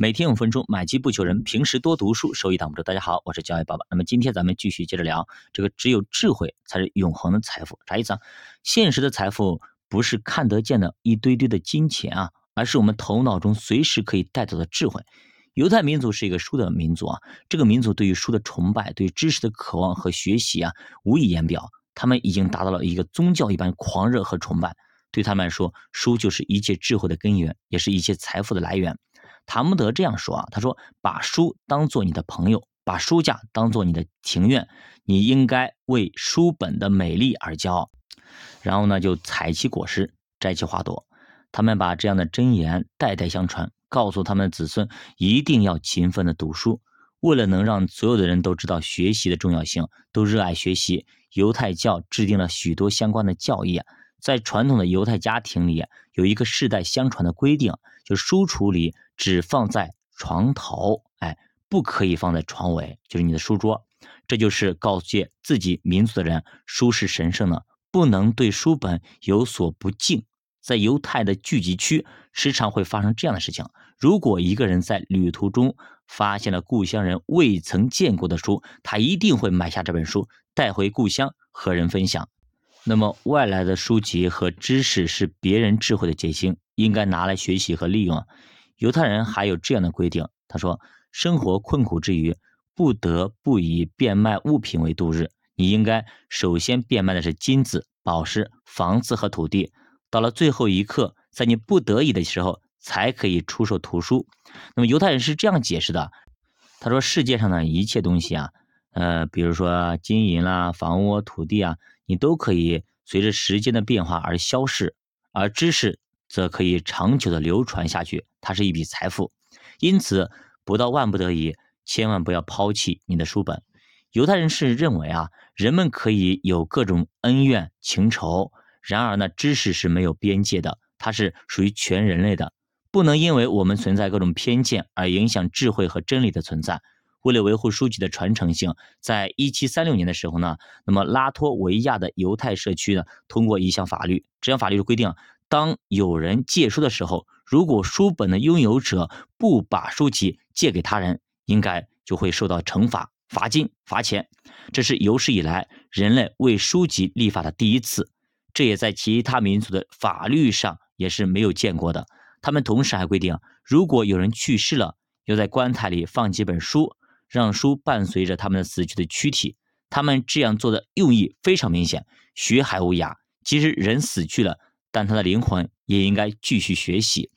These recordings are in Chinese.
每天五分钟，买机不求人，平时多读书，收益挡不住。大家好，我是教育爸爸。那么今天咱们继续接着聊，这个只有智慧才是永恒的财富，啥意思啊？现实的财富不是看得见的一堆堆的金钱啊，而是我们头脑中随时可以带走的智慧。犹太民族是一个书的民族啊，这个民族对于书的崇拜，对知识的渴望和学习啊，无以言表。他们已经达到了一个宗教一般狂热和崇拜，对他们来说，书就是一切智慧的根源，也是一切财富的来源。塔木德这样说啊，他说：“把书当做你的朋友，把书架当做你的庭院，你应该为书本的美丽而骄傲。”然后呢，就采其果实，摘其花朵。他们把这样的箴言代代相传，告诉他们的子孙一定要勤奋的读书。为了能让所有的人都知道学习的重要性，都热爱学习，犹太教制定了许多相关的教义。在传统的犹太家庭里，有一个世代相传的规定，就书橱里。只放在床头，哎，不可以放在床尾，就是你的书桌。这就是告诫自己民族的人，书是神圣的，不能对书本有所不敬。在犹太的聚集区，时常会发生这样的事情：如果一个人在旅途中发现了故乡人未曾见过的书，他一定会买下这本书，带回故乡和人分享。那么，外来的书籍和知识是别人智慧的结晶，应该拿来学习和利用。犹太人还有这样的规定，他说：生活困苦之余，不得不以变卖物品为度日。你应该首先变卖的是金子、宝石、房子和土地，到了最后一刻，在你不得已的时候，才可以出售图书。那么犹太人是这样解释的：他说，世界上的一切东西啊，呃，比如说金银啦、房屋、土地啊，你都可以随着时间的变化而消逝，而知识。则可以长久的流传下去，它是一笔财富。因此，不到万不得已，千万不要抛弃你的书本。犹太人是认为啊，人们可以有各种恩怨情仇，然而呢，知识是没有边界的，它是属于全人类的，不能因为我们存在各种偏见而影响智慧和真理的存在。为了维护书籍的传承性，在一七三六年的时候呢，那么拉脱维亚的犹太社区呢，通过一项法律，这项法律的规定。当有人借书的时候，如果书本的拥有者不把书籍借给他人，应该就会受到惩罚，罚金、罚钱。这是有史以来人类为书籍立法的第一次，这也在其他民族的法律上也是没有见过的。他们同时还规定，如果有人去世了，要在棺材里放几本书，让书伴随着他们的死去的躯体。他们这样做的用意非常明显：学海无涯，即使人死去了。但他的灵魂也应该继续学习。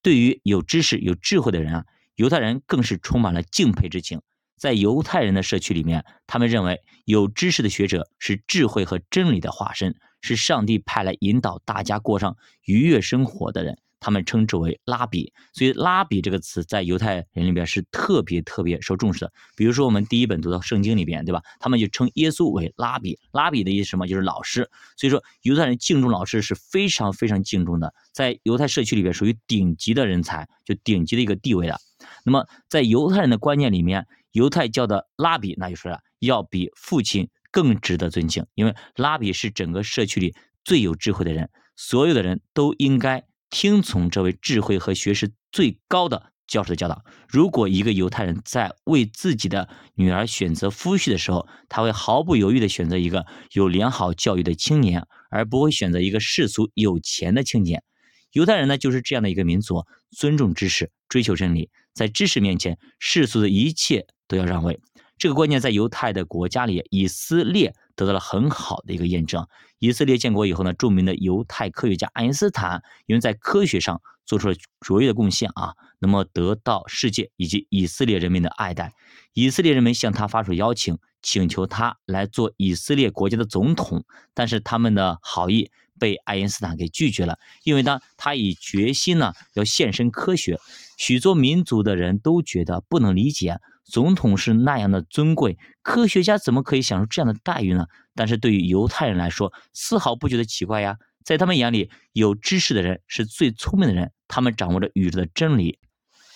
对于有知识、有智慧的人啊，犹太人更是充满了敬佩之情。在犹太人的社区里面，他们认为有知识的学者是智慧和真理的化身，是上帝派来引导大家过上愉悦生活的人。他们称之为拉比，所以拉比这个词在犹太人里边是特别特别受重视的。比如说我们第一本读到圣经里边，对吧？他们就称耶稣为拉比，拉比的意思什么？就是老师。所以说犹太人敬重老师是非常非常敬重的，在犹太社区里边属于顶级的人才，就顶级的一个地位了。那么在犹太人的观念里面，犹太教的拉比那就是要比父亲更值得尊敬，因为拉比是整个社区里最有智慧的人，所有的人都应该。听从这位智慧和学识最高的教授的教导。如果一个犹太人在为自己的女儿选择夫婿的时候，他会毫不犹豫地选择一个有良好教育的青年，而不会选择一个世俗有钱的青年。犹太人呢，就是这样的一个民族，尊重知识，追求真理，在知识面前，世俗的一切都要让位。这个观念在犹太的国家里，以色列得到了很好的一个验证。以色列建国以后呢，著名的犹太科学家爱因斯坦，因为在科学上做出了卓越的贡献啊，那么得到世界以及以色列人民的爱戴。以色列人民向他发出邀请，请求他来做以色列国家的总统，但是他们的好意被爱因斯坦给拒绝了，因为呢，他以决心呢要献身科学。许多民族的人都觉得不能理解。总统是那样的尊贵，科学家怎么可以享受这样的待遇呢？但是对于犹太人来说，丝毫不觉得奇怪呀。在他们眼里，有知识的人是最聪明的人，他们掌握着宇宙的真理。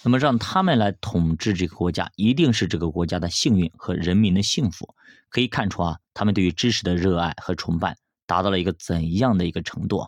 那么让他们来统治这个国家，一定是这个国家的幸运和人民的幸福。可以看出啊，他们对于知识的热爱和崇拜达到了一个怎样的一个程度？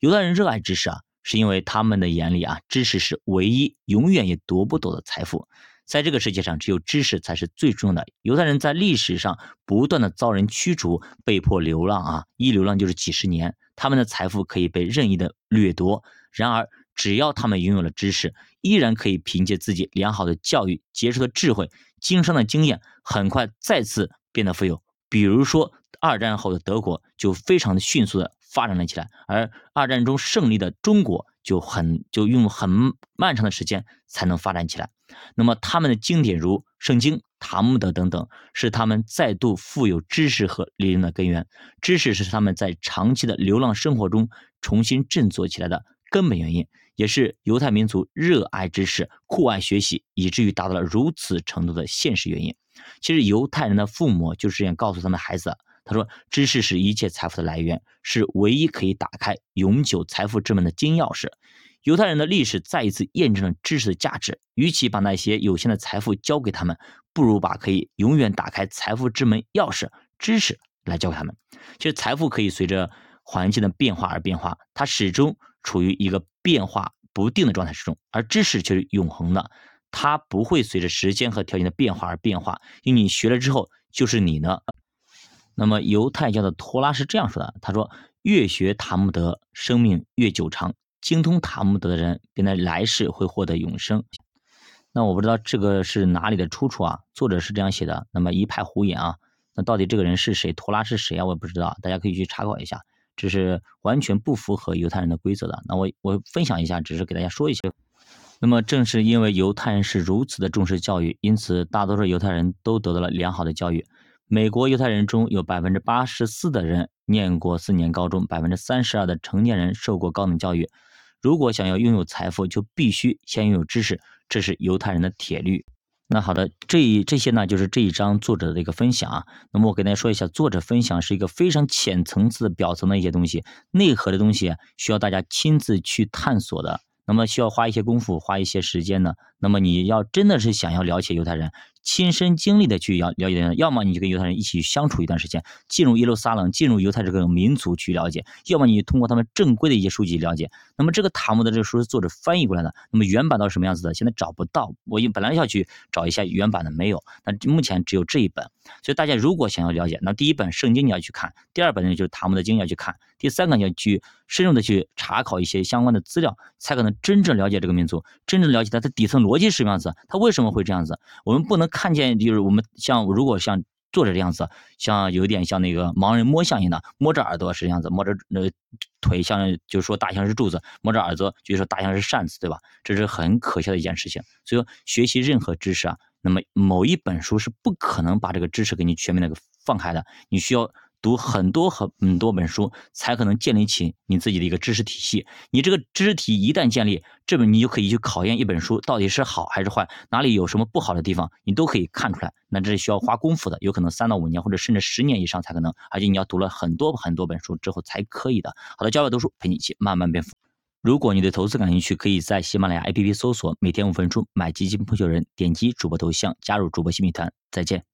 犹太人热爱知识啊。是因为他们的眼里啊，知识是唯一永远也夺不走的财富。在这个世界上，只有知识才是最重要的。犹太人在历史上不断的遭人驱逐，被迫流浪啊，一流浪就是几十年。他们的财富可以被任意的掠夺，然而只要他们拥有了知识，依然可以凭借自己良好的教育、杰出的智慧、经商的经验，很快再次变得富有。比如说，二战后的德国就非常的迅速的发展了起来，而二战中胜利的中国就很就用很漫长的时间才能发展起来。那么他们的经典如《圣经》《塔木德》等等，是他们再度富有知识和力量的根源。知识是他们在长期的流浪生活中重新振作起来的根本原因，也是犹太民族热爱知识、酷爱学习，以至于达到了如此程度的现实原因。其实犹太人的父母就是这样告诉他们孩子：“他说，知识是一切财富的来源，是唯一可以打开永久财富之门的金钥匙。”犹太人的历史再一次验证了知识的价值。与其把那些有限的财富交给他们，不如把可以永远打开财富之门钥匙——知识来交给他们。其实，财富可以随着环境的变化而变化，它始终处于一个变化不定的状态之中；而知识却是永恒的。它不会随着时间和条件的变化而变化，因为你学了之后就是你呢。那么犹太教的托拉是这样说的：“他说，越学塔木德，生命越久长；精通塔木德的人，便在来世会获得永生。”那我不知道这个是哪里的出处啊？作者是这样写的，那么一派胡言啊。那到底这个人是谁？托拉是谁啊？我也不知道，大家可以去查考一下。这是完全不符合犹太人的规则的。那我我分享一下，只是给大家说一些。那么，正是因为犹太人是如此的重视教育，因此大多数犹太人都得到了良好的教育。美国犹太人中有百分之八十四的人念过四年高中，百分之三十二的成年人受过高等教育。如果想要拥有财富，就必须先拥有知识，这是犹太人的铁律。那好的，这一这些呢，就是这一章作者的一个分享啊。那么我给大家说一下，作者分享是一个非常浅层次、表层的一些东西，内核的东西需要大家亲自去探索的。那么需要花一些功夫，花一些时间呢。那么你要真的是想要了解犹太人，亲身经历的去了了解，要么你就跟犹太人一起相处一段时间，进入耶路撒冷，进入犹太这个民族去了解；要么你通过他们正规的一些书籍了解。那么这个塔木的这个书是作者翻译过来的，那么原版到什么样子的？现在找不到，我本来要去找一下原版的，没有。那目前只有这一本。所以大家如果想要了解，那第一本圣经你要去看，第二本呢就是塔木的经要去看，第三个你要去深入的去查考一些相关的资料，才可能真正了解这个民族，真正了解它的底层逻辑是什么样子，它为什么会这样子。我们不能看见，就是我们像如果像坐着这样子，像有点像那个盲人摸象一样的，摸着耳朵是这样子，摸着那腿像就是说大象是柱子，摸着耳朵就是说大象是扇子，对吧？这是很可笑的一件事情。所以说学习任何知识啊。那么某一本书是不可能把这个知识给你全面的放开的，你需要读很多很很多本书，才可能建立起你自己的一个知识体系。你这个知识体一旦建立，这本你就可以去考验一本书到底是好还是坏，哪里有什么不好的地方，你都可以看出来。那这是需要花功夫的，有可能三到五年或者甚至十年以上才可能，而且你要读了很多很多本书之后才可以的。好的，教外读书陪你一起慢慢变富。如果你对投资感兴趣，可以在喜马拉雅 APP 搜索“每天五分钟买基金不求人”，点击主播头像加入主播新米团。再见。